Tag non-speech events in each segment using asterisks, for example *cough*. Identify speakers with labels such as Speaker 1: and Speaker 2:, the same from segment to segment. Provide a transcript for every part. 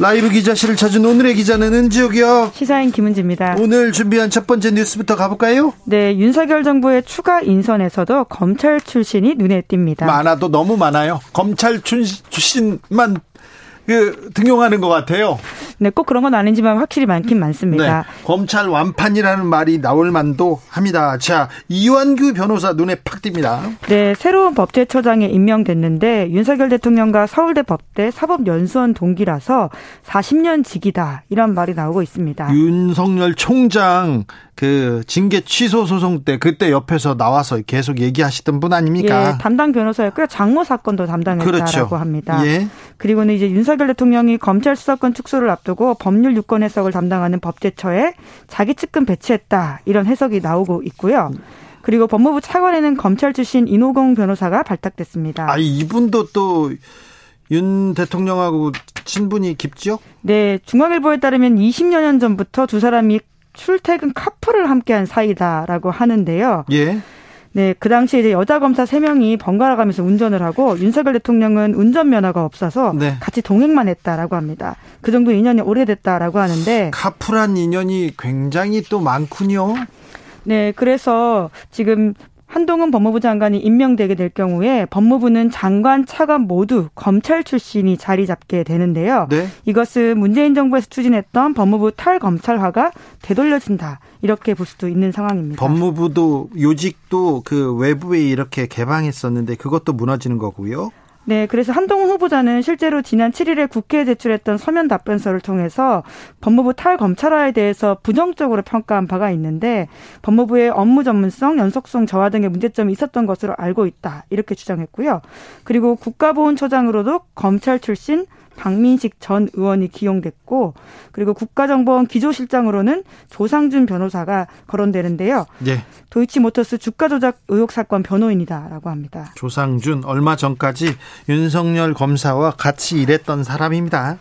Speaker 1: 라이브 기자실을 찾은 오늘의 기자는 은지옥이요.
Speaker 2: 시사인 김은지입니다.
Speaker 1: 오늘 준비한 첫 번째 뉴스부터 가볼까요?
Speaker 2: 네, 윤석열 정부의 추가 인선에서도 검찰 출신이 눈에 띕니다.
Speaker 1: 많아도 너무 많아요. 검찰 출신만 그 등용하는 것 같아요.
Speaker 2: 네, 꼭 그런 건 아니지만 확실히 많긴 많습니다.
Speaker 1: 네, 검찰 완판이라는 말이 나올 만도 합니다. 자, 이완규 변호사 눈에 팍 띕니다.
Speaker 2: 네, 새로운 법제처장에 임명됐는데 윤석열 대통령과 서울대 법대 사법연수원 동기라서 40년 직이다 이런 말이 나오고 있습니다.
Speaker 1: 윤석열 총장 그 징계 취소 소송 때 그때 옆에서 나와서 계속 얘기하시던 분 아닙니까?
Speaker 2: 예, 담당 변호사였고요. 장모 사건도 담당했다라고 그렇죠. 합니다.
Speaker 1: 예.
Speaker 2: 그리고는 이제 윤석열 대통령이 검찰 수사권 축소를 앞두고 법률 유권 해석을 담당하는 법제처에 자기 측근 배치했다 이런 해석이 나오고 있고요. 그리고 법무부 차관에는 검찰 출신 인호공 변호사가 발탁됐습니다.
Speaker 1: 아, 이분도 또 윤 대통령하고 친분이 깊죠?
Speaker 2: 네, 중앙일보에 따르면 20여 년 전부터 두 사람이 출퇴근 카풀을 함께한 사이다라고 하는데요.
Speaker 1: 예.
Speaker 2: 네, 그 당시에 이제 여자 검사 3명이 번갈아 가면서 운전을 하고 윤석열 대통령은 운전면허가 없어서 네. 같이 동행만 했다라고 합니다. 그 정도 인연이 오래됐다라고 하는데
Speaker 1: 카풀한 인연이 굉장히 또 많군요.
Speaker 2: 네, 그래서 지금 한동훈 법무부 장관이 임명되게 될 경우에 법무부는 장관, 차관 모두 검찰 출신이 자리 잡게 되는데요. 네. 이것은 문재인 정부에서 추진했던 법무부 탈검찰화가 되돌려진다. 이렇게 볼 수도 있는 상황입니다.
Speaker 1: 법무부도 요직도 그 외부에 이렇게 개방했었는데 그것도 무너지는 거고요.
Speaker 2: 네, 그래서 한동훈 후보자는 실제로 지난 7일에 국회에 제출했던 서면 답변서를 통해서 법무부 탈검찰화에 대해서 부정적으로 평가한 바가 있는데 법무부의 업무 전문성, 연속성 저하 등의 문제점이 있었던 것으로 알고 있다. 이렇게 주장했고요. 그리고 국가보훈처장으로도 검찰 출신 박민식 전 의원이 기용됐고 그리고 국가정보원 기조실장으로는 조상준 변호사가 거론되는데요.
Speaker 1: 네.
Speaker 2: 도이치모터스 주가 조작 의혹 사건 변호인이다라고 합니다.
Speaker 1: 조상준 얼마 전까지 윤석열 검사와 같이 일했던 사람입니다.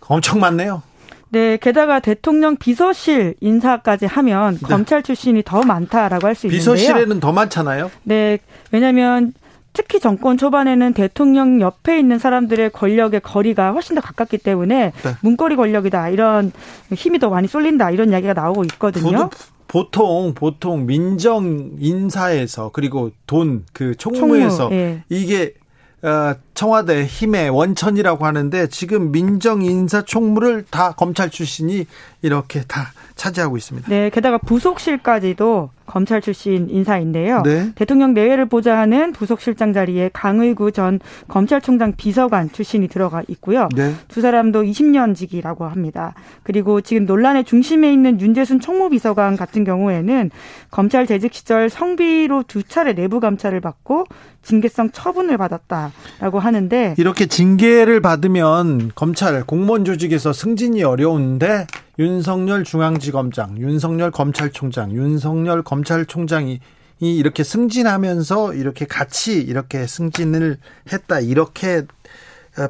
Speaker 1: 엄청 많네요.
Speaker 2: 네, 게다가 대통령 비서실 인사까지 하면 네. 검찰 출신이 더 많다라고 할 수 있는데요.
Speaker 1: 비서실에는 더 많잖아요.
Speaker 2: 네, 왜냐하면 특히 정권 초반에는 대통령 옆에 있는 사람들의 권력의 거리가 훨씬 더 가깝기 때문에 네. 문거리 권력이다 이런 힘이 더 많이 쏠린다 이런 이야기가 나오고 있거든요.
Speaker 1: 보통 보통 민정 인사에서 그리고 돈 그 총무에서 총무, 예. 이게 어, 청와대 힘의 원천이라고 하는데 지금 민정 인사 총무를 다 검찰 출신이 이렇게 다 차지하고 있습니다.
Speaker 2: 네, 게다가 부속실까지도 검찰 출신 인사인데요. 네. 대통령 내외를 보좌하는 부속실장 자리에 강의구 전 검찰총장 비서관 출신이 들어가 있고요. 네. 두 사람도 20년 직이라고 합니다. 그리고 지금 논란의 중심에 있는 윤재순 총무비서관 같은 경우에는 검찰 재직 시절 성비로 두 차례 내부 감찰을 받고 징계성 처분을 받았다라고 하는데
Speaker 1: 이렇게 징계를 받으면 검찰 공무원 조직에서 승진이 어려운데 윤석열 중앙지검장, 윤석열 검찰총장, 윤석열 검찰총장이 이렇게 승진하면서 이렇게 같이 이렇게 승진을 했다 이렇게 어,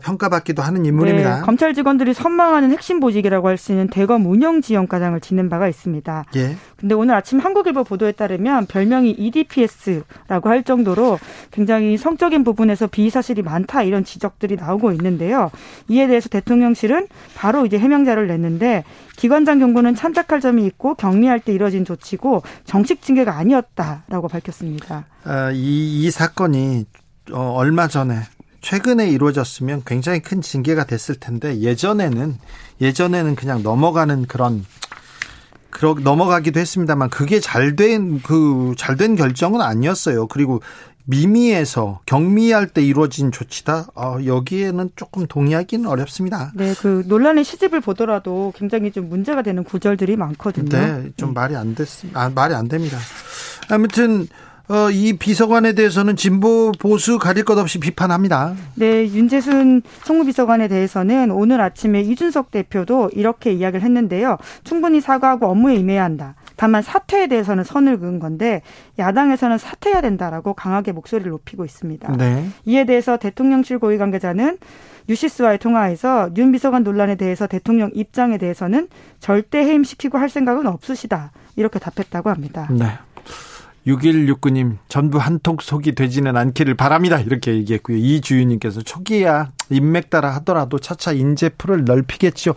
Speaker 1: 평가받기도 하는 인물입니다.
Speaker 2: 네, 검찰 직원들이 선망하는 핵심 보직이라고 할 수 있는 대검 운영지원과장을 지낸 바가 있습니다. 예. 근데 오늘 아침 한국일보 보도에 따르면 별명이 EDPS라고 할 정도로 굉장히 성적인 부분에서 비사실이 많다 이런 지적들이 나오고 있는데요. 이에 대해서 대통령실은 바로 이제 해명자를 냈는데 기관장 경고는 참작할 점이 있고 격리할 때 이뤄진 조치고 정식 징계가 아니었다라고 밝혔습니다.
Speaker 1: 아, 이, 이 사건이 어, 얼마 전에 최근에 이루어졌으면 굉장히 큰 징계가 됐을 텐데 예전에는 예전에는 그냥 넘어가는 그런 그러 넘어가기도 했습니다만 그게 잘 된 그 잘된 결정은 아니었어요. 그리고 미미에서 격리할 때 이루어진 조치다. 어, 여기에는 조금 동의하기는 어렵습니다.
Speaker 2: 네, 그 논란의 시집을 보더라도 굉장히 좀 문제가 되는 구절들이 많거든요.
Speaker 1: 네, 좀 네. 말이 안 됐, 아, 말이 안 됩니다. 아무튼 어, 이 비서관에 대해서는 진보 보수 가릴 것 없이 비판합니다.
Speaker 2: 네, 윤재순 총무비서관에 대해서는 오늘 아침에 이준석 대표도 이렇게 이야기를 했는데요. 충분히 사과하고 업무에 임해야 한다. 다만 사퇴에 대해서는 선을 그은 건데 야당에서는 사퇴해야 된다라고 강하게 목소리를 높이고 있습니다. 네. 이에 대해서 대통령실 고위 관계자는 유시스와의 통화에서 윤 비서관 논란에 대해서 대통령 입장에 대해서는 절대 해임시키고 할 생각은 없으시다. 이렇게 답했다고 합니다.
Speaker 1: 네. 6169님, 전부 한통 속이 되지는 않기를 바랍니다. 이렇게 얘기했고요. 이주윤님께서 초기야 인맥 따라 하더라도 차차 인재 풀을 넓히겠죠.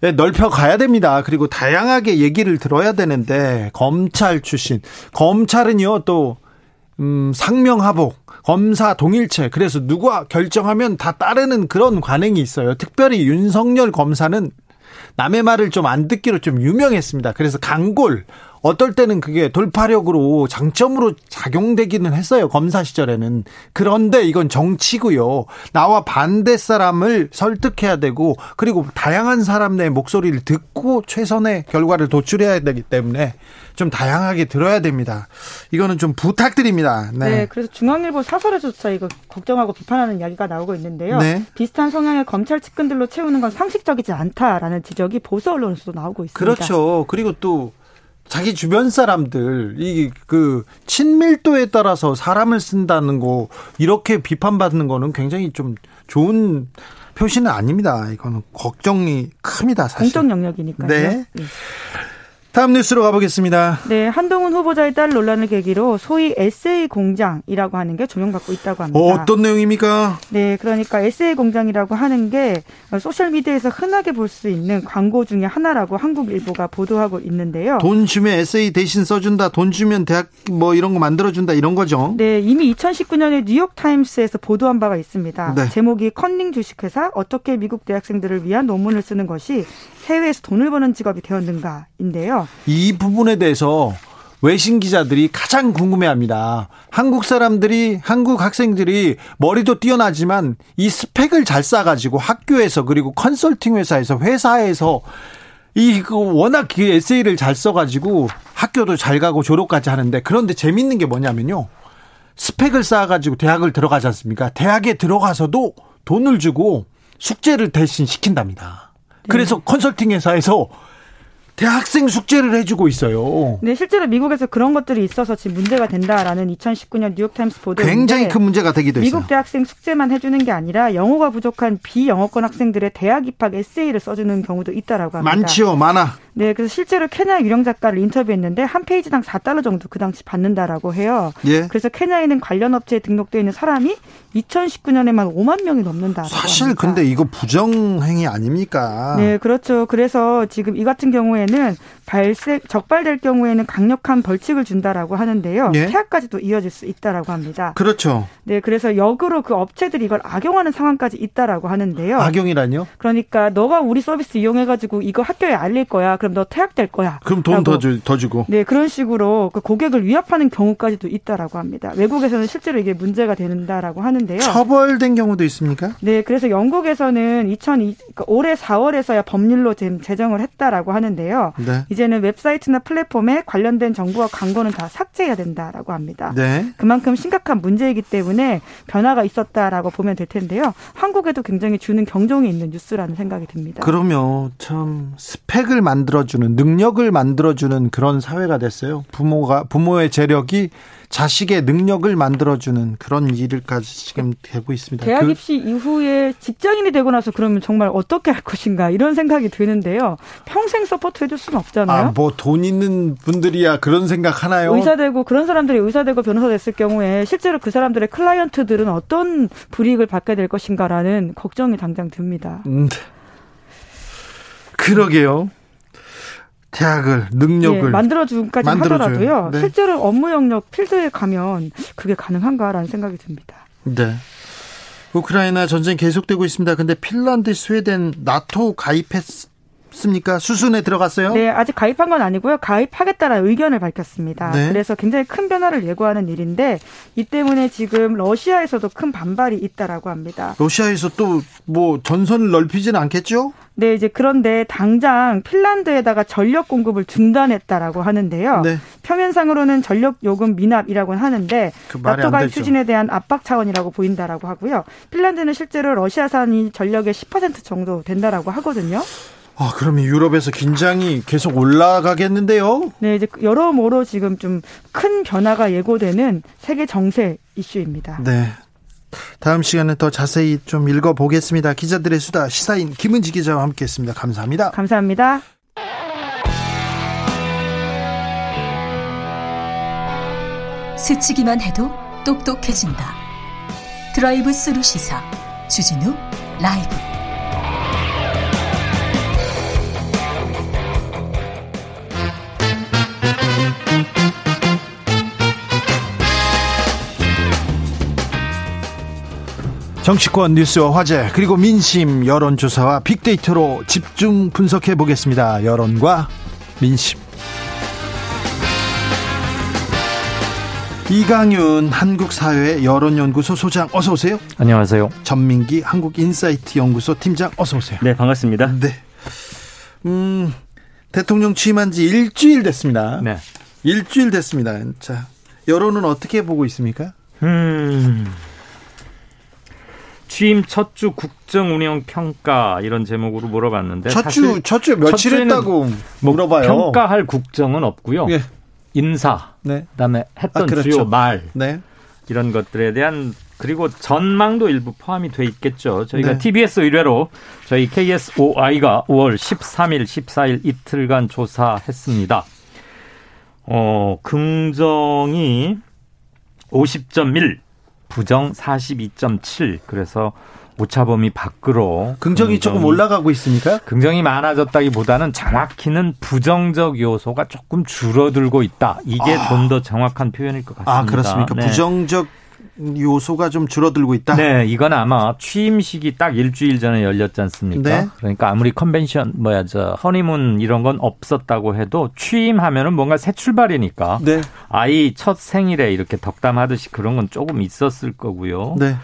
Speaker 1: 네, 넓혀 가야 됩니다. 그리고 다양하게 얘기를 들어야 되는데 검찰 출신 검찰은요 또 음, 상명하복 검사 동일체 그래서 누가 결정하면 다 따르는 그런 관행이 있어요. 특별히 윤석열 검사는 남의 말을 좀 안 듣기로 좀 유명했습니다. 그래서 강골 어떨 때는 그게 돌파력으로 장점으로 작용되기는 했어요. 검사 시절에는. 그런데 이건 정치고요. 나와 반대 사람을 설득해야 되고 그리고 다양한 사람의 목소리를 듣고 최선의 결과를 도출해야 되기 때문에 좀 다양하게 들어야 됩니다. 이거는 좀 부탁드립니다.
Speaker 2: 네. 네 그래서 중앙일보 사설에조차 이거 걱정하고 비판하는 이야기가 나오고 있는데요. 네. 비슷한 성향의 검찰 측근들로 채우는 건 상식적이지 않다라는 지적이 보수 언론에서도 나오고 있습니다.
Speaker 1: 그렇죠. 그리고 또 자기 주변 사람들 이 그 친밀도에 따라서 사람을 쓴다는 거 이렇게 비판받는 거는 굉장히 좀 좋은 표시는 아닙니다. 이거는 걱정이 큽니다. 사실.
Speaker 2: 공적 영역이니까요. 네. 네.
Speaker 1: 다음 뉴스로 가보겠습니다.
Speaker 2: 네, 한동훈 후보자의 딸 논란을 계기로 소위 에세이 공장이라고 하는 게 조명받고 있다고 합니다.
Speaker 1: 어, 어떤 내용입니까?
Speaker 2: 네, 그러니까 에세이 공장이라고 하는 게 소셜 미디어에서 흔하게 볼 수 있는 광고 중에 하나라고 한국일보가 보도하고 있는데요.
Speaker 1: 돈 주면 에세이 대신 써준다, 돈 주면 대학 뭐 이런 거 만들어준다 이런 거죠.
Speaker 2: 네, 이미 2019년에 뉴욕 타임스에서 보도한 바가 있습니다. 네. 제목이 컨닝 주식회사 어떻게 미국 대학생들을 위한 논문을 쓰는 것이 해외에서 돈을 버는 직업이 되었는가인데요.
Speaker 1: 이 부분에 대해서 외신 기자들이 가장 궁금해합니다. 한국 사람들이 한국 학생들이 머리도 뛰어나지만 이 스펙을 잘 쌓아가지고 학교에서 그리고 컨설팅 회사에서 회사에서 이그 워낙 그 에세이를 잘 써가지고 학교도 잘 가고 졸업까지 하는데 그런데 재밌는 게 뭐냐면요. 스펙을 쌓아가지고 대학을 들어가지 않습니까? 대학에 들어가서도 돈을 주고 숙제를 대신 시킨답니다. 그래서 네. 컨설팅 회사에서 대학생 숙제를 해주고 있어요.
Speaker 2: 네, 실제로 미국에서 그런 것들이 있어서 지금 문제가 된다라는 2019년 뉴욕타임스 보도
Speaker 1: 굉장히 큰 문제가 되기도
Speaker 2: 했어요. 미국 대학생 숙제만 해주는 게 아니라 영어가 부족한 비영어권 학생들의 대학 입학 에세이를 써주는 경우도 있다라고 합니다.
Speaker 1: 많지요, 많아.
Speaker 2: 네, 그래서 실제로 케냐 유령 작가를 인터뷰했는데 한 페이지당 4달러 정도 그 당시 받는다라고 해요. 예. 그래서 케냐에는 관련 업체에 등록되어 있는 사람이 2019년에만 5만 명이 넘는다.
Speaker 1: 사실
Speaker 2: 합니다.
Speaker 1: 근데 이거 부정행위 아닙니까?
Speaker 2: 네, 그렇죠. 그래서 지금 이 같은 경우에는 발각 적발될 경우에는 강력한 벌칙을 준다라고 하는데요. 예? 퇴학까지도 이어질 수 있다라고 합니다.
Speaker 1: 그렇죠.
Speaker 2: 네, 그래서 역으로 그 업체들이 이걸 악용하는 상황까지 있다라고 하는데요.
Speaker 1: 악용이라뇨?
Speaker 2: 그러니까 너가 우리 서비스 이용해 가지고 이거 학교에 알릴 거야. 그럼 너 퇴학될 거야.
Speaker 1: 그럼 돈 더 더 주고.
Speaker 2: 네, 그런 식으로 그 고객을 위협하는 경우까지도 있다라고 합니다. 외국에서는 실제로 이게 문제가 된다라고 하는데요.
Speaker 1: 처벌된 경우도 있습니까?
Speaker 2: 네, 그래서 영국에서는 2002 그러니까 올해 4월에서야 법률로 지금 제정을 했다라고 하는데요. 네. 이제는 웹사이트나 플랫폼에 관련된 정보와 광고는 다 삭제해야 된다라고 합니다. 네. 그만큼 심각한 문제이기 때문에 변화가 있었다라고 보면 될 텐데요. 한국에도 굉장히 주는 경종이 있는 뉴스라는 생각이 듭니다.
Speaker 1: 그러면 참 스펙을 만들 만들어주는 능력을 만들어주는 그런 사회가 됐어요. 부모가 부모의 재력이 자식의 능력을 만들어주는 그런 일을까지 지금 되고 있습니다.
Speaker 2: 대학 그 입시 그, 이후에 직장인이 되고 나서 그러면 정말 어떻게 할 것인가 이런 생각이 드는데요. 평생 support 해줄 수는 없잖아요.
Speaker 1: 아, 뭐 돈 있는 분들이야 그런 생각 하나요?
Speaker 2: 의사 되고 그런 사람들이 의사 되고 변호사 됐을 경우에 실제로 그 사람들의 클라이언트들은 어떤 불이익을 받게 될 것인가라는 걱정이 당장 듭니다. 음.
Speaker 1: 그러게요. 대학을 능력을
Speaker 2: 예, 만들어주기까지 하더라도요. 네. 실제로 업무 영역 필드에 가면 그게 가능한가라는 생각이 듭니다.
Speaker 1: 네. 우크라이나 전쟁 계속되고 있습니다. 근데 핀란드, 스웨덴 나토 가입했 가입했 습니까? 수순에 들어갔어요?
Speaker 2: 네, 아직 가입한 건 아니고요. 가입하겠다는 의견을 밝혔습니다. 네. 그래서 굉장히 큰 변화를 예고하는 일인데 이 때문에 지금 러시아에서도 큰 반발이 있다라고 합니다.
Speaker 1: 러시아에서 또 뭐 전선을 넓히지는 않겠죠?
Speaker 2: 네, 이제 그런데 당장 핀란드에다가 전력 공급을 중단했다라고 하는데요. 네. 표면상으로는 전력 요금 미납이라고 하는데 그 나토 가입 추진에 대한 압박 차원이라고 보인다라고 하고요. 핀란드는 실제로 러시아산이 전력의 10% 정도 된다라고 하거든요.
Speaker 1: 아, 그러면 유럽에서 긴장이 계속 올라가겠는데요?
Speaker 2: 네, 이제 여러모로 지금 좀 큰 변화가 예고되는 세계 정세 이슈입니다.
Speaker 1: 네. 다음 시간에 더 자세히 좀 읽어보겠습니다. 기자들의 수다 시사인 김은지 기자와 함께했습니다. 감사합니다.
Speaker 2: 감사합니다.
Speaker 3: 스치기만 해도 똑똑해진다. 드라이브 스루 시사 주진우 라이브.
Speaker 1: 정치권 뉴스와 화제 그리고 민심 여론조사와 빅데이터로 집중 분석해 보겠습니다. 여론과 민심. 이강윤 한국사회 여론연구소 소장 어서 오세요.
Speaker 4: 안녕하세요.
Speaker 1: 전민기 한국인사이트 연구소 팀장 어서 오세요.
Speaker 4: 네 반갑습니다.
Speaker 1: 네. 음 대통령 취임한 지 일주일 됐습니다. 네. 일주일 됐습니다. 자 여론은 어떻게 보고 있습니까? 음.
Speaker 4: 취임 첫 주 국정 운영 평가 이런 제목으로 물어봤는데
Speaker 1: 첫주 첫 주 며칠 했다고 뭐 물어봐요.
Speaker 4: 평가할 국정은 없고요. 예. 인사, 네. 그다음에 했던 아, 그렇죠. 주요 말 네. 이런 것들에 대한 그리고 전망도 일부 포함이 돼 있겠죠. 저희가 네. TBS 의뢰로 저희 KSOI가 5월 13일, 14일 이틀간 조사했습니다. 어, 긍정이 50.1, 부정 42.7 그래서 오차범위 밖으로
Speaker 1: 긍정이, 긍정이 조금 올라가고 있습니까?
Speaker 4: 긍정이 많아졌다기보다는 정확히는 부정적 요소가 조금 줄어들고 있다. 이게 아. 좀더 정확한 표현일 것 같습니다.
Speaker 1: 아 그렇습니까? 네. 부정적 요소가 좀 줄어들고 있다.
Speaker 4: 네, 이건 아마 취임식이 딱 일주일 전에 열렸지 않습니까? 네. 그러니까 아무리 컨벤션 뭐야 저 허니문 이런 건 없었다고 해도 취임하면은 뭔가 새 출발이니까 네. 아이 첫 생일에 이렇게 덕담하듯이 그런 건 조금 있었을 거고요. 네.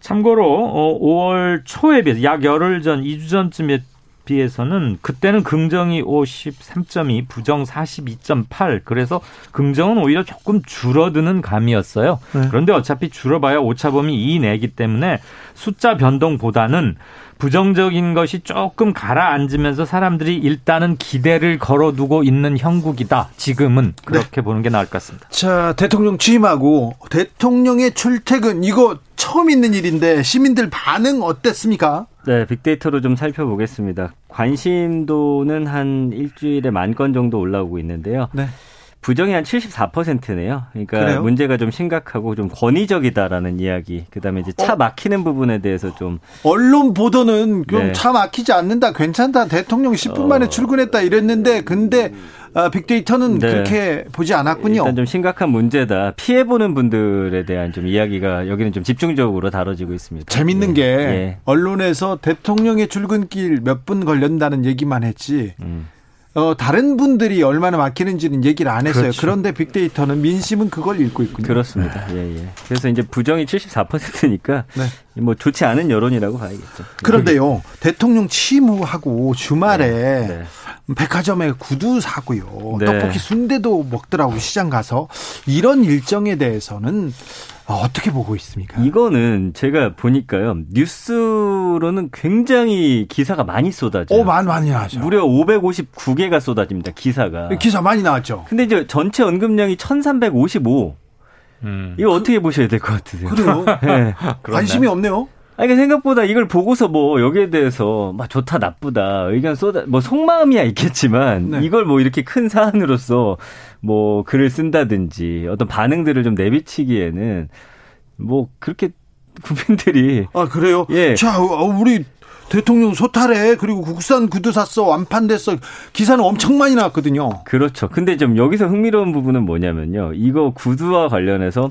Speaker 4: 참고로 5월 어, 초에 비해서 약 열흘 전 2주 전쯤에 비해서는 그때는 긍정이 53.2, 부정 42.8. 그래서 긍정은 오히려 조금 줄어드는 감이었어요. 네. 그런데 어차피 줄어봐야 오차범위 2 내기 때문에 숫자 변동보다는 부정적인 것이 조금 가라앉으면서 사람들이 일단은 기대를 걸어두고 있는 형국이다. 지금은 그렇게 네. 보는 게 나을 것 같습니다.
Speaker 1: 자, 대통령 취임하고 대통령의 출퇴근 이거 처음 있는 일인데 시민들 반응 어땠습니까?
Speaker 5: 네, 빅데이터로 좀 살펴보겠습니다. 관심도는 한 일주일에 만 건 정도 올라오고 있는데요. 네. 부정이 한 74%네요. 그러니까 그래요? 문제가 좀 심각하고 좀 권위적이다라는 이야기. 그다음에 이제 차 어? 막히는 부분에 대해서 좀
Speaker 1: 언론 보도는 좀차 네. 막히지 않는다. 괜찮다. 대통령 10분 만에 어... 출근했다 이랬는데 근데 아, 빅데이터는 네. 그렇게 보지 않았군요.
Speaker 5: 일단 좀 심각한 문제다. 피해 보는 분들에 대한 좀 이야기가 여기는 좀 집중적으로 다뤄지고 있습니다.
Speaker 1: 재밌는 네. 게 예. 언론에서 대통령의 출근길 몇 분 걸린다는 얘기만 했지. 음. 어, 다른 분들이 얼마나 막히는지는 얘기를 안 했어요. 그렇죠. 그런데 빅데이터는 민심은 그걸 읽고 있군요.
Speaker 5: 그렇습니다. 예, 예. 그래서 이제 부정이 74%니까 네. 뭐 좋지 않은 여론이라고 봐야겠죠.
Speaker 1: 그런데요, 대통령 취임하고 주말에 네. 네. 백화점에 구두 사고요. 네. 떡볶이 순대도 먹더라고 시장 가서 이런 일정에 대해서는 어떻게 보고 있습니까?
Speaker 5: 이거는 제가 보니까요. 뉴스로는 굉장히 기사가 많이 쏟아져요.
Speaker 1: 오, 많이, 많이 나죠.
Speaker 5: 무려 559개가 쏟아집니다. 기사가.
Speaker 1: 기사 많이 나왔죠.
Speaker 5: 근데 이제 전체 언급량이 1355. 음. 이거 어떻게 보셔야 될 것 같으세요?
Speaker 1: 그래요? *laughs* 네. 관심이 없네요.
Speaker 5: 아니, 생각보다 이걸 보고서 뭐 여기에 대해서 막 좋다 나쁘다 의견 쏟아 뭐 속마음이야 있겠지만 네. 이걸 뭐 이렇게 큰 사안으로서 뭐 글을 쓴다든지 어떤 반응들을 좀 내비치기에는 뭐 그렇게 *laughs* 국민들이
Speaker 1: 아 그래요? 예. 자 어, 우리 대통령 소탈해 그리고 국산 구두 샀어 완판됐어 기사는 엄청 많이 나왔거든요.
Speaker 5: 그렇죠. 근데 좀 여기서 흥미로운 부분은 뭐냐면요. 이거 구두와 관련해서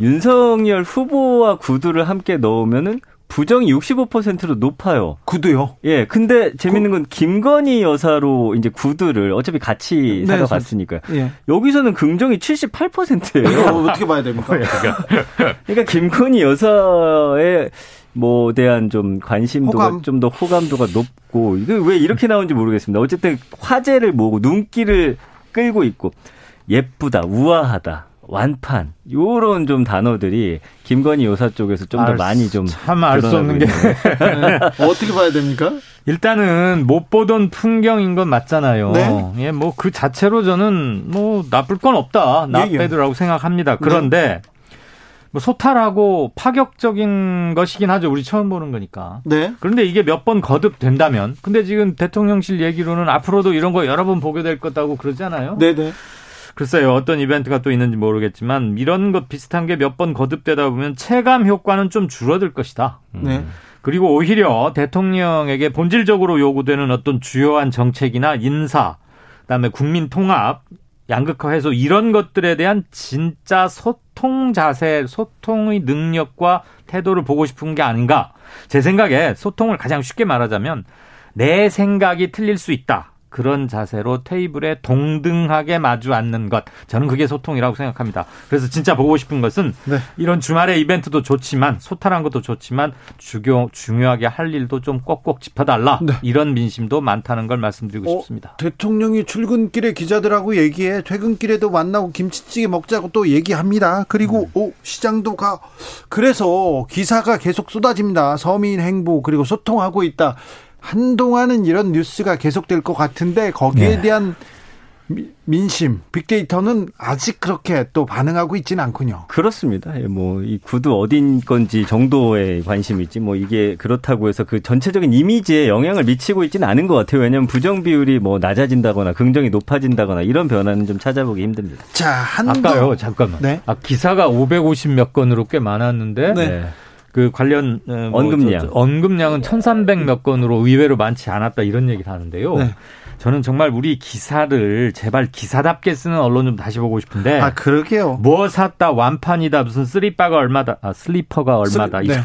Speaker 5: 윤석열 후보와 구두를 함께 넣으면은 부정이 65%로 높아요.
Speaker 1: 구두요?
Speaker 5: 예. 근데 재밌는 건 김건희 여사로 이제 구두를 어차피 같이 네, 사러 갔으니까요. 예. 여기서는 긍정이 78%예요.
Speaker 1: 이거 어떻게 봐야 됩니까? *laughs*
Speaker 5: 그러니까 김건희 여사의 뭐 대한 좀 관심도가 호감. 좀더 호감도가 높고 이게 왜 이렇게 나오는지 모르겠습니다. 어쨌든 화제를 모으고 눈길을 끌고 있고 예쁘다, 우아하다. 완판 요런 좀 단어들이 김건희 여사 쪽에서 좀 더 많이 좀
Speaker 4: 참 알 수 없는 게
Speaker 1: 어떻게 봐야 됩니까?
Speaker 4: 일단은 못 보던 풍경인 건 맞잖아요. 네? 예, 뭐 그 자체로 저는 뭐 나쁠 건 없다, 나빼드라고 예, 예. 생각합니다. 그런데 네. 뭐 소탈하고 파격적인 것이긴 하죠. 우리 처음 보는 거니까. 네. 그런데 이게 몇 번 거듭된다면, 근데 지금 대통령실 얘기로는 앞으로도 이런 거 여러 번 보게 될 거다고 그러잖아요. 네 네. 네. 글쎄요, 어떤 이벤트가 또 있는지 모르겠지만 이런 것 비슷한 게 몇 번 거듭되다 보면 체감 효과는 좀 줄어들 것이다. 네. 그리고 오히려 대통령에게 본질적으로 요구되는 어떤 주요한 정책이나 인사, 그다음에 국민 통합, 양극화 해소 이런 것들에 대한 진짜 소통 자세, 소통의 능력과 태도를 보고 싶은 게 아닌가. 제 생각에 소통을 가장 쉽게 말하자면 내 생각이 틀릴 수 있다. 그런 자세로 테이블에 동등하게 마주 앉는 것. 저는 그게 소통이라고 생각합니다. 그래서 진짜 보고 싶은 것은 네. 이런 주말의 이벤트도 좋지만 소탈한 것도 좋지만 주교, 중요하게 할 일도 좀 꼭꼭 짚어달라. 네. 이런 민심도 많다는 걸 말씀드리고 어, 싶습니다.
Speaker 1: 대통령이 출근길에 기자들하고 얘기해. 퇴근길에도 만나고 김치찌개 먹자고 또 얘기합니다. 그리고 음. 오, 시장도 가. 그래서 기사가 계속 쏟아집니다. 서민 행보 그리고 소통하고 있다. 한동안은 이런 뉴스가 계속될 것 같은데 거기에 네. 대한 민심, 빅데이터는 아직 그렇게 또 반응하고 있지는 않군요.
Speaker 5: 그렇습니다. 예, 뭐이 구두 어딘 건지 정도의 관심이지 뭐 이게 그렇다고 해서 그 전체적인 이미지에 영향을 미치고 있지는 않은 것 같아요. 왜냐하면 부정 비율이 뭐 낮아진다거나 긍정이 높아진다거나 이런 변화는 좀 찾아보기 힘듭니다.
Speaker 4: 자, 한도 아까요. 잠깐만. 네? 아 기사가 550 몇 건으로 꽤 많았는데 네. 네. 그 관련
Speaker 5: 어, 뭐 언급량
Speaker 4: 언급량은 1,300 몇 건으로 의외로 많지 않았다 이런 얘기를 하는데요. 네. 저는 정말 우리 기사를 제발 기사답게 쓰는 언론 좀 다시 보고 싶은데.
Speaker 1: 아, 그러게요.
Speaker 4: 뭐 샀다, 완판이다, 무슨 슬리퍼가 얼마다, 아, 슬리퍼가 얼마다. 슬, 네.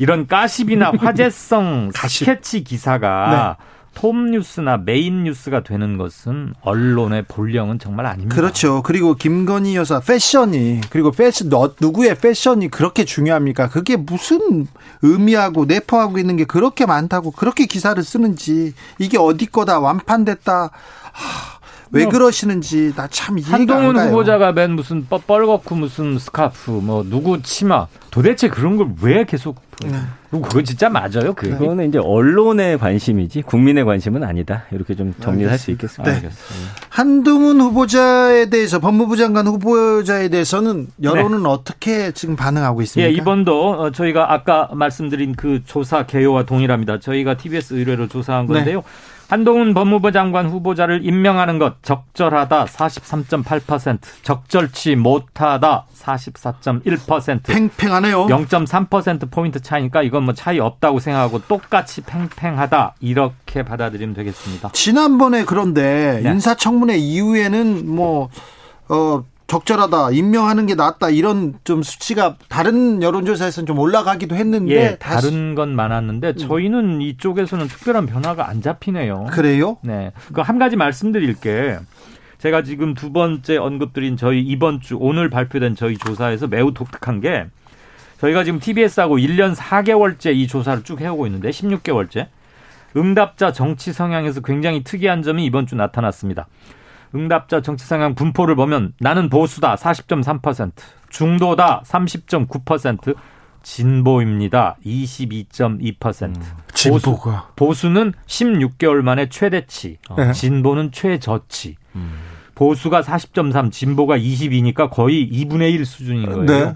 Speaker 4: 이런 가십이나 *laughs* 화제성 스케치 기사가 네. 톱 뉴스나 메인 뉴스가 되는 것은 언론의 본령은 정말 아닙니다.
Speaker 1: 그렇죠. 그리고 김건희 여사 패션이 그리고 패션 너, 누구의 패션이 그렇게 중요합니까? 그게 무슨 의미하고 내포하고 있는 게 그렇게 많다고 그렇게 기사를 쓰는지 이게 어디 거다 완판됐다. 하, 왜뭐 그러시는지 나 참 이해가 안 가요.
Speaker 4: 한동훈 후보자가 맨 무슨 뻘겋고 무슨 스카프 뭐 누구 치마 도대체 그런 걸 왜 계속 네. 그건 진짜 맞아요.
Speaker 5: 그게? 그거는 이제 언론의 관심이지 국민의 관심은 아니다. 이렇게 좀 정리를 할수 있겠습니다. 네.
Speaker 1: 한동훈 후보자에 대해서 법무부 장관 후보자에 대해서는 여론은 네. 어떻게 지금 반응하고 있습니까?
Speaker 4: 예, 이번도 어, 저희가 아까 말씀드린 그 조사 개요와 동일합니다. 저희가 TBS 의뢰로 조사한 네. 건데요. 네. 한동훈 법무부 장관 후보자를 임명하는 것 적절하다 43.8%, 적절치 못하다 44.1%.
Speaker 1: 팽팽하네요.
Speaker 4: 0.3% 포인트 차이니까 이건 뭐 차이 없다고 생각하고 똑같이 팽팽하다 이렇게 받아들이면 되겠습니다.
Speaker 1: 지난번에 그런데 네. 인사청문회 이후에는 뭐 어, 적절하다, 임명하는 게 낫다 이런 좀 수치가 다른 여론조사에서는 좀 올라가기도 했는데
Speaker 4: 예, 다른 건 많았는데 음. 저희는 이쪽에서는 특별한 변화가 안 잡히네요.
Speaker 1: 그래요?
Speaker 4: 네. 그 한 가지 말씀드릴 게 제가 지금 두 번째 언급드린 저희 이번 주 오늘 발표된 저희 조사에서 매우 독특한 게 저희가 지금 TBS하고 1년 4개월째 이 조사를 쭉 해오고 있는데 16개월째 응답자 정치 성향에서 굉장히 특이한 점이 이번 주 나타났습니다. 응답자 정치 성향 분포를 보면 나는 보수다 40.3%, 중도다 30.9%, 진보입니다 22.2%. 음,
Speaker 1: 진보가
Speaker 4: 보수, 는 16개월 만에 최대치, 네. 진보는 최저치. 음. 보수가 40.3, 진보가 22니까 거의 2분의 1 수준인 거예요. 네.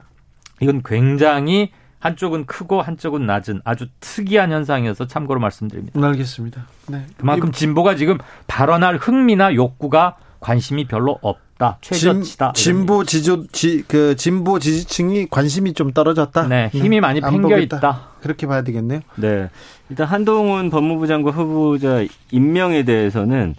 Speaker 4: 이건 굉장히 한쪽은 크고 한쪽은 낮은 아주 특이한 현상이어서 참고로 말씀드립니다.
Speaker 1: 알겠습니다. 네.
Speaker 4: 그만큼 진보가 지금 발언할 흥미나 욕구가 관심이 별로 없다. 최저치다.
Speaker 1: 진, 보 지조 지, 그 진보 지지층이 관심이 좀 떨어졌다.
Speaker 4: 네, 힘이 많이 팽겨 있다.
Speaker 1: 그렇게 봐야 되겠네요.
Speaker 5: 네. 일단 한동훈 법무부 장관 후보자 임명에 대해서는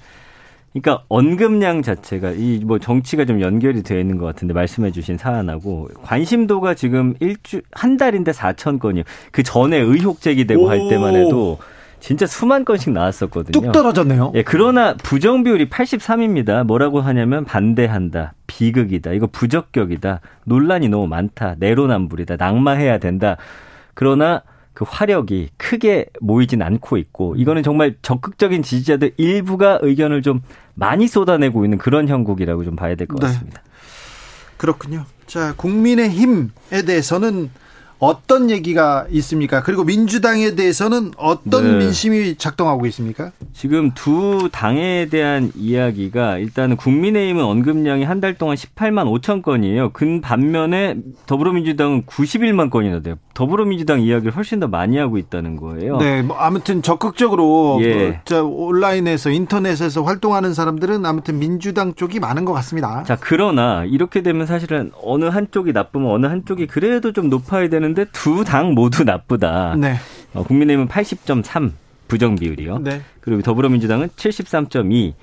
Speaker 5: 그러니까 언급량 자체가 이 뭐 정치가 좀 연결이 되어 있는 것 같은데 말씀해 주신 사안하고 관심도가 지금 일주 한 달인데 4천 건이요. 그 전에 의혹 제기되고 오. 할 때만 해도 진짜 수만 건씩 나왔었거든요.
Speaker 1: 뚝 떨어졌네요.
Speaker 5: 예, 그러나 부정 비율이 83입니다. 뭐라고 하냐면 반대한다, 비극이다, 이거 부적격이다, 논란이 너무 많다, 내로남불이다, 낙마해야 된다. 그러나 그 화력이 크게 모이진 않고 있고 이거는 정말 적극적인 지지자들 일부가 의견을 좀 많이 쏟아내고 있는 그런 형국이라고 좀 봐야 될것 네. 같습니다.
Speaker 1: 그렇군요. 자, 국민의 힘에 대해서는 어떤 얘기가 있습니까? 그리고 민주당에 대해서는 어떤 네. 민심이 작동하고 있습니까?
Speaker 5: 지금 두 당에 대한 이야기가 일단은 국민의힘은 언급량이 한 달 동안 18만 5천 건이에요. 근 반면에 더불어민주당은 91만 건이나 돼요. 더불어민주당 이야기를 훨씬 더 많이 하고 있다는 거예요.
Speaker 1: 네, 뭐 아무튼 적극적으로 예. 그 온라인에서 인터넷에서 활동하는 사람들은 아무튼 민주당 쪽이 많은 것 같습니다.
Speaker 5: 자, 그러나 이렇게 되면 사실은 어느 한쪽이 나쁘면 어느 한쪽이 그래도 좀 높아야 되는 되는데 두 당 모두 나쁘다. 네. 어, 국민의힘은 80.3 부정 비율이요. 네. 그리고 더불어민주당은 73.2.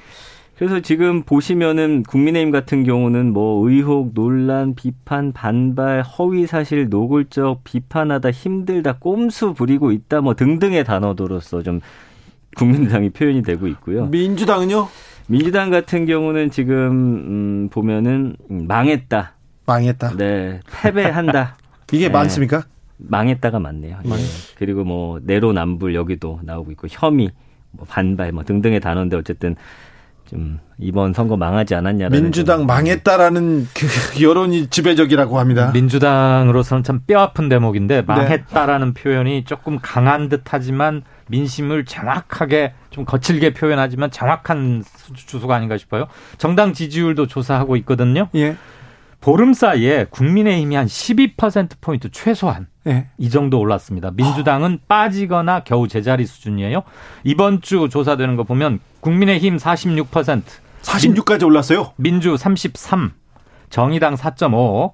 Speaker 5: 그래서 지금 보시면은 국민의힘 같은 경우는 뭐 의혹, 논란, 비판, 반발, 허위 사실, 노골적 비판하다 힘들다, 꼼수 부리고 있다 뭐 등등의 단어로서 좀 국민의당이 표현이 되고 있고요.
Speaker 1: 민주당은요?
Speaker 5: 민주당 같은 경우는 지금 음 보면은 망했다.
Speaker 1: 망했다.
Speaker 5: 네. 패배한다. *laughs*
Speaker 1: 이게 네. 많습니까?
Speaker 5: 망했다가 많네요. 망... 예. 그리고 뭐 내로남불 여기도 나오고 있고 혐의, 뭐 반발 뭐 등등의 단어인데 어쨌든 좀 이번 선거 망하지 않았냐라는
Speaker 1: 민주당 망했다라는 그 *laughs* 여론이 지배적이라고 합니다.
Speaker 4: 민주당으로서는 참 뼈아픈 대목인데 네. 망했다라는 네. 표현이 조금 강한 듯하지만 민심을 정확하게 좀 거칠게 표현하지만 정확한 주소가 아닌가 싶어요. 정당 지지율도 조사하고 있거든요. 예. 보름 사이에 국민의힘이 한 12%포인트 최소한 네. 이 정도 올랐습니다. 민주당은 빠지거나 겨우 제자리 수준이에요. 이번 주 조사되는 거 보면 국민의힘 46%.
Speaker 1: 46까지 올랐어요?
Speaker 4: 민주 33, 정의당 4.5,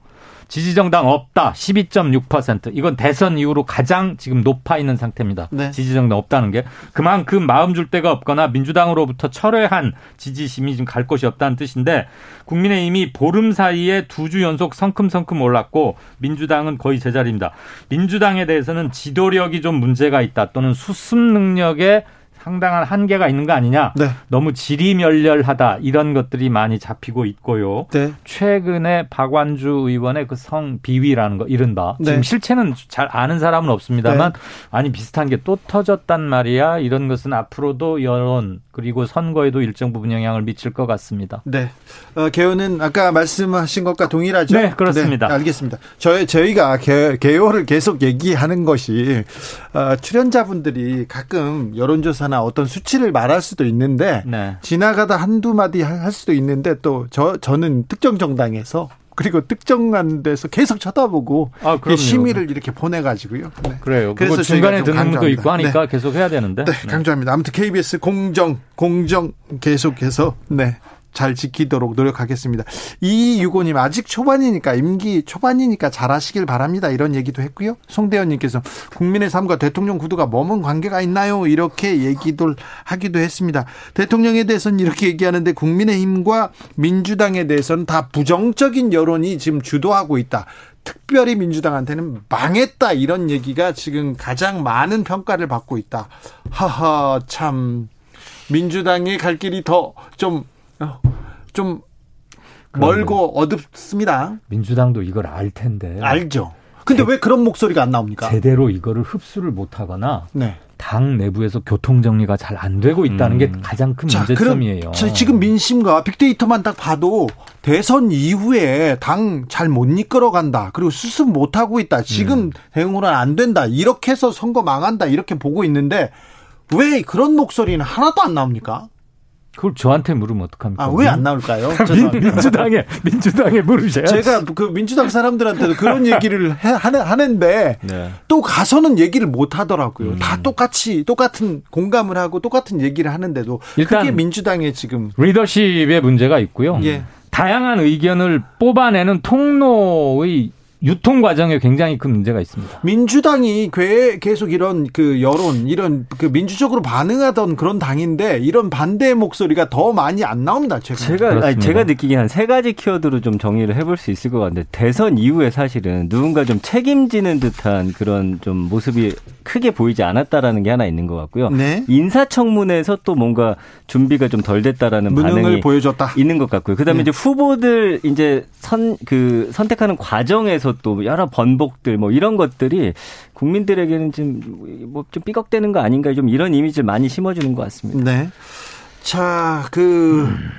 Speaker 4: 지지정당 없다 12.6% 이건 대선 이후로 가장 지금 높아 있는 상태입니다. 네. 지지정당 없다는 게 그만큼 마음 줄 데가 없거나 민주당으로부터 철회한 지지심이 지금 갈 곳이 없다는 뜻인데 국민의힘이 보름 사이에 두 주 연속 성큼성큼 올랐고 민주당은 거의 제자리입니다. 민주당에 대해서는 지도력이 좀 문제가 있다 또는 수습 능력에 상당한 한계가 있는 거 아니냐. 네. 너무 지리멸렬하다 이런 것들이 많이 잡히고 있고요. 네. 최근에 박완주 의원의 그 성 비위라는 거 이른바 네. 지금 실체는 잘 아는 사람은 없습니다만 네. 아니 비슷한 게 또 터졌단 말이야. 이런 것은 앞으로도 여론 그리고 선거에도 일정 부분 영향을 미칠 것 같습니다.
Speaker 1: 네. 어, 개요는 아까 말씀하신 것과 동일하죠?
Speaker 4: 네, 그렇습니다.
Speaker 1: 네, 알겠습니다. 저희 저희가 개, 개요를 계속 얘기하는 것이 어, 출연자분들이 가끔 여론조사 하나 어떤 수치를 말할 수도 있는데 네. 지나가다 한두 마디 할 수도 있는데 또 저 저는 특정 정당에서 그리고 특정한 데서 계속 쳐다보고 아, 심의를 이렇게 보내가지고요.
Speaker 4: 네. 그래요. 그래서 중간에 듣는 분도 있고 하니까 네. 계속 해야 되는데.
Speaker 1: 네, 강조합니다. 아무튼 KBS 공정 공정 계속해서 네. 잘 지키도록 노력하겠습니다. 이 유고님 아직 초반이니까 임기 초반이니까 잘하시길 바랍니다. 이런 얘기도 했고요. 송대현님께서 국민의 삶과 대통령 구도가 머문 관계가 있나요? 이렇게 얘기도 하기도 했습니다. 대통령에 대해서는 이렇게 얘기하는데 국민의힘과 민주당에 대해서는 다 부정적인 여론이 지금 주도하고 있다. 특별히 민주당한테는 망했다 이런 얘기가 지금 가장 많은 평가를 받고 있다. 하하 참 민주당의 갈 길이 더좀 어, 좀 멀고 어둡습니다.
Speaker 4: 민주당도 이걸 알 텐데.
Speaker 1: 알죠. 근데 제, 왜 그런 목소리가 안 나옵니까?
Speaker 4: 제대로 이거를 흡수를 못 하거나 네. 당 내부에서 교통 정리가 잘 안 되고 있다는 음. 게 가장 큰 자, 문제점이에요.
Speaker 1: 그럼 지금 민심과 빅데이터만 딱 봐도 대선 이후에 당 잘 못 이끌어간다. 그리고 수습 못 하고 있다. 지금 음. 대응으로는 안 된다. 이렇게 해서 선거 망한다. 이렇게 보고 있는데 왜 그런 목소리는 하나도 안 나옵니까?
Speaker 4: 그걸 저한테 물으면 어떡합니까?
Speaker 1: 아, 왜 안 나올까요? *laughs*
Speaker 4: 민, 주당에 민주당에 물으셔야
Speaker 1: 제가 그 민주당 사람들한테도 그런 얘기를 해, 하는, 하는데, 네. 또 가서는 얘기를 못 하더라고요. 음. 다 똑같이, 똑같은 공감을 하고 똑같은 얘기를 하는데도. 일단 그게 민주당의 지금.
Speaker 4: 리더십의 문제가 있고요. 예. 다양한 의견을 뽑아내는 통로의 유통 과정에 굉장히 큰 문제가 있습니다.
Speaker 1: 민주당이 계속 이런 그 여론, 이런 그 민주적으로 반응하던 그런 당인데 이런 반대 목소리가 더 많이 안 나옵니다.
Speaker 5: 제가 제가 아니, 제가 느끼기엔 한세 가지 키워드로 좀 정리를 해볼 수 있을 것 같은데 대선 이후에 사실은 누군가 좀 책임지는 듯한 그런 좀 모습이 크게 보이지 않았다라는 게 하나 있는 것 같고요. 네. 인사청문회에서 또 뭔가 준비가 좀 덜 됐다라는 반응이 보여줬다. 있는 것 같고요. 그다음에 네. 이제 후보들 이제 선 그 선택하는 과정에서 또 여러 번복들 뭐 이런 것들이 국민들에게는 좀 뭐좀 뭐 삐걱대는 거 아닌가 좀 이런 이미지를 많이 심어주는 것 같습니다.
Speaker 1: 네. 자, 그 음.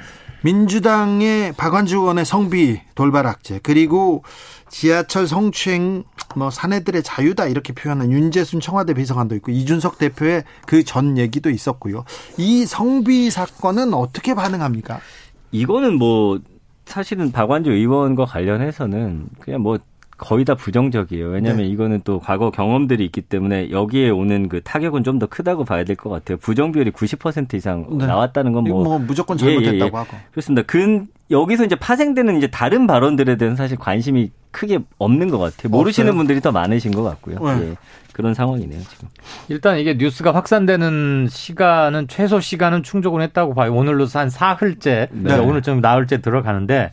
Speaker 1: 민주당의 박완주 의원의 성비 돌발 악재 그리고 지하철 성추행 뭐 사내들의 자유다 이렇게 표현한 윤재순 청와대 비서관도 있고 이준석 대표의 그 전 얘기도 있었고요. 이 성비 사건은 어떻게 반응합니까?
Speaker 5: 이거는 뭐 사실은 박완주 의원과 관련해서는 그냥 뭐 거의 다 부정적이에요. 왜냐하면 네. 이거는 또 과거 경험들이 있기 때문에 여기에 오는 그 타격은 좀 더 크다고 봐야 될 것 같아요. 부정 비율이 90% 이상 네. 나왔다는 건 뭐,
Speaker 1: 뭐 무조건 잘못했다고 예, 예, 예. 하고
Speaker 5: 그렇습니다. 그 여기서 이제 파생되는 이제 다른 발언들에 대해서 사실 관심이 크게 없는 것 같아요. 모르시는 없어요? 분들이 더 많으신 것 같고요. 네. 예. 그런 상황이네요, 지금.
Speaker 4: 일단 이게 뉴스가 확산되는 시간은 최소 시간은 충족은 했다고 봐요. 오늘로서 한 사흘째, 네. 오늘 좀 나흘째 들어가는데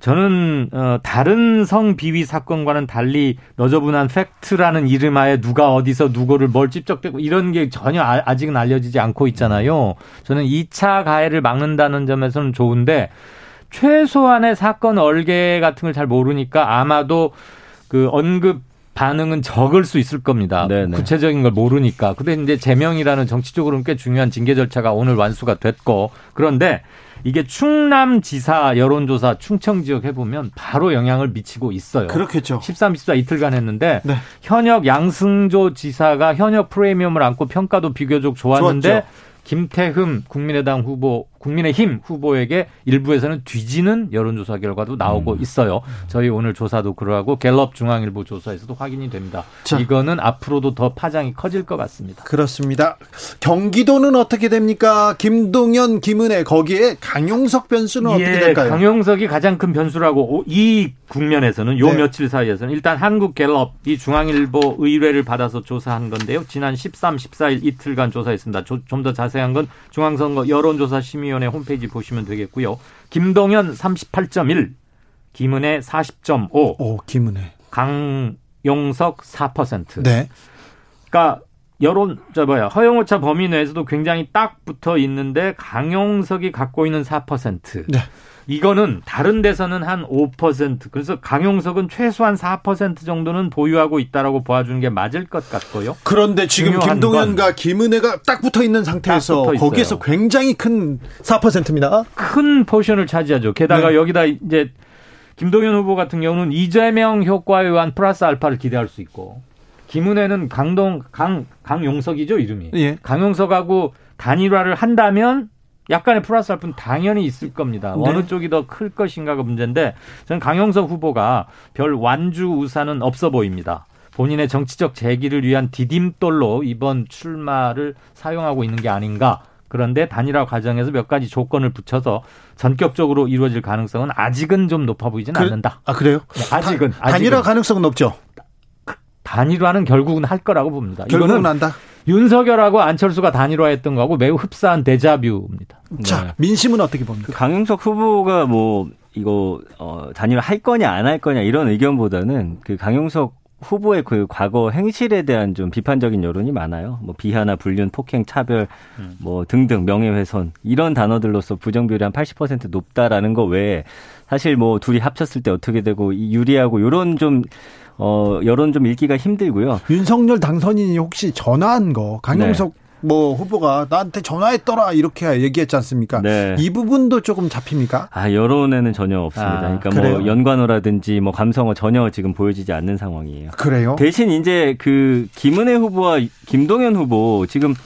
Speaker 4: 저는 어 다른 성 비위 사건과는 달리 너저분한 팩트라는 이름하에 누가 어디서 누구를 뭘 찝적대고 이런 게 전혀 아, 아직은 알려지지 않고 있잖아요. 저는 2차 가해를 막는다는 점에서는 좋은데 최소한의 사건 얼개 같은 걸 잘 모르니까 아마도 그 언급 반응은 적을 수 있을 겁니다. 네네. 구체적인 걸 모르니까. 근데 이제 제명이라는 정치적으로는 꽤 중요한 징계 절차가 오늘 완수가 됐고 그런데 이게 충남지사 여론조사 충청 지역 해보면 바로 영향을 미치고 있어요.
Speaker 1: 그렇겠죠.
Speaker 4: 13, 14 이틀간 했는데 네. 현역 양승조 지사가 현역 프리미엄을 안고 평가도 비교적 좋았는데 좋았죠. 김태흠 국민의당 후보, 국민의힘 후보에게 일부에서는 뒤지는 여론조사 결과도 나오고 음. 있어요. 저희 오늘 조사도 그러하고 갤럽 중앙일보 조사에서도 확인이 됩니다. 자. 이거는 앞으로도 더 파장이 커질 것 같습니다.
Speaker 1: 그렇습니다. 경기도는 어떻게 됩니까? 김동연, 김은혜 거기에 강용석 변수는 예, 어떻게 될까요?
Speaker 4: 강용석이 가장 큰 변수라고 이 국면에서는 요 네. 며칠 사이에서는 일단 한국 갤럽 이 중앙일보 의뢰를 받아서 조사한 건데요. 지난 13, 14일 이틀간 조사했습니다. 좀 더 자세한 건 중앙선거 여론조사 심의 위원회 홈페이지 보시면 되겠고요. 김동연 38.1, 김은혜 40.5.
Speaker 1: 오, 김은혜.
Speaker 4: 강용석 4%. 네. 그러니까 여론 저 뭐야 허용오차 범위 내에서도 굉장히 딱 붙어 있는데 강용석이 갖고 있는 4%. 네. 이거는 다른 데서는 한 5% 그래서 강용석은 최소한 4% 정도는 보유하고 있다라고 보아주는 게 맞을 것 같고요.
Speaker 1: 그런데 지금 김동연과 김은혜가 딱 붙어 있는 상태에서 붙어 거기에서 굉장히 큰 4%입니다.
Speaker 4: 큰 portion을 차지하죠. 게다가 네. 여기다 이제 김동연 후보 같은 경우는 이재명 효과에 의한 플러스 알파를 기대할 수 있고 김은혜는 강동 강 강용석이죠 이름이. 예. 강용석하고 단일화를 한다면 약간의 플러스 알프는 당연히 있을 겁니다. 네. 어느 쪽이 더 클 것인가가 문제인데 저는 강영석 후보가 별 완주 우산은 없어 보입니다. 본인의 정치적 재기를 위한 디딤돌로 이번 출마를 사용하고 있는 게 아닌가. 그런데 단일화 과정에서 몇 가지 조건을 붙여서 전격적으로 이루어질 가능성은 아직은 좀 높아 보이지는 그, 않는다.
Speaker 1: 아 그래요?
Speaker 4: 네, 아직은,
Speaker 1: 다, 단일화 가능성은 높죠.
Speaker 4: 단일화는 결국은 할 거라고 봅니다.
Speaker 1: 결국은 한다.
Speaker 4: 윤석열하고 안철수가 단일화했던 거하고 매우 흡사한 데자뷰입니다.
Speaker 1: 자, 네. 민심은 어떻게 봅니까? 그
Speaker 5: 강용석 후보가 뭐 이거 어 단일화 할 거냐 안 할 거냐 이런 의견보다는 그 강용석 후보의 그 과거 행실에 대한 좀 비판적인 여론이 많아요. 뭐 비하나 불륜, 폭행, 차별, 음. 뭐 등등 명예훼손 이런 단어들로서 부정 비율이 한 80% 높다라는 거 외에 사실 뭐 둘이 합쳤을 때 어떻게 되고 유리하고 요런 좀 어, 여론 좀 읽기가 힘들고요.
Speaker 1: 윤석열 당선인이 혹시 전화한 거 강용석 네. 뭐 후보가 나한테 전화했더라 이렇게 얘기했지 않습니까? 네. 이 부분도 조금 잡힙니까?
Speaker 5: 아 여론에는 전혀 없습니다. 아, 그러니까 뭐 그래요? 뭐 연관어라든지 뭐 감성어 전혀 지금 보여지지 않는 상황이에요.
Speaker 1: 그래요?
Speaker 5: 대신 이제 그 김은혜 후보와 김동연 후보 지금 뭐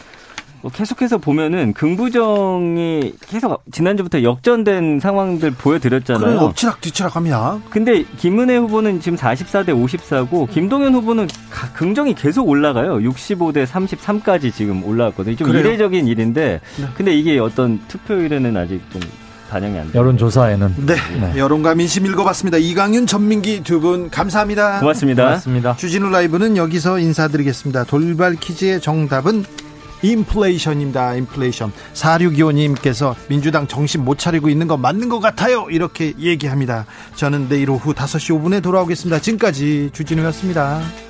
Speaker 5: 계속해서 보면은 긍부정이 계속 지난주부터 역전된 상황들 보여드렸잖아요. 그래,
Speaker 1: 엎치락 뒤치락 합니다.
Speaker 5: 근데 김은혜 후보는 지금 44대 54고 김동연 후보는 긍정이 계속 올라가요. 65대 33까지 지금 올라왔거든요. 좀 그래요? 이례적인 일인데 네. 근데 이게 어떤 투표율에는 아직 좀 반영이 안 돼요.
Speaker 4: 여론조사에는.
Speaker 1: 네. 네. 여론과 민심 읽어봤습니다. 이강윤, 전민기 두 분 감사합니다.
Speaker 5: 고맙습니다.
Speaker 4: 고맙습니다.
Speaker 1: 주진우 라이브는 여기서 인사드리겠습니다. 돌발 퀴즈의 정답은 인플레이션입니다. 인플레이션. 4625님께서 민주당 정신 못 차리고 있는 거 맞는 것 같아요. 이렇게 얘기합니다. 저는 내일 오후 5시 5분에 돌아오겠습니다. 지금까지 주진우였습니다.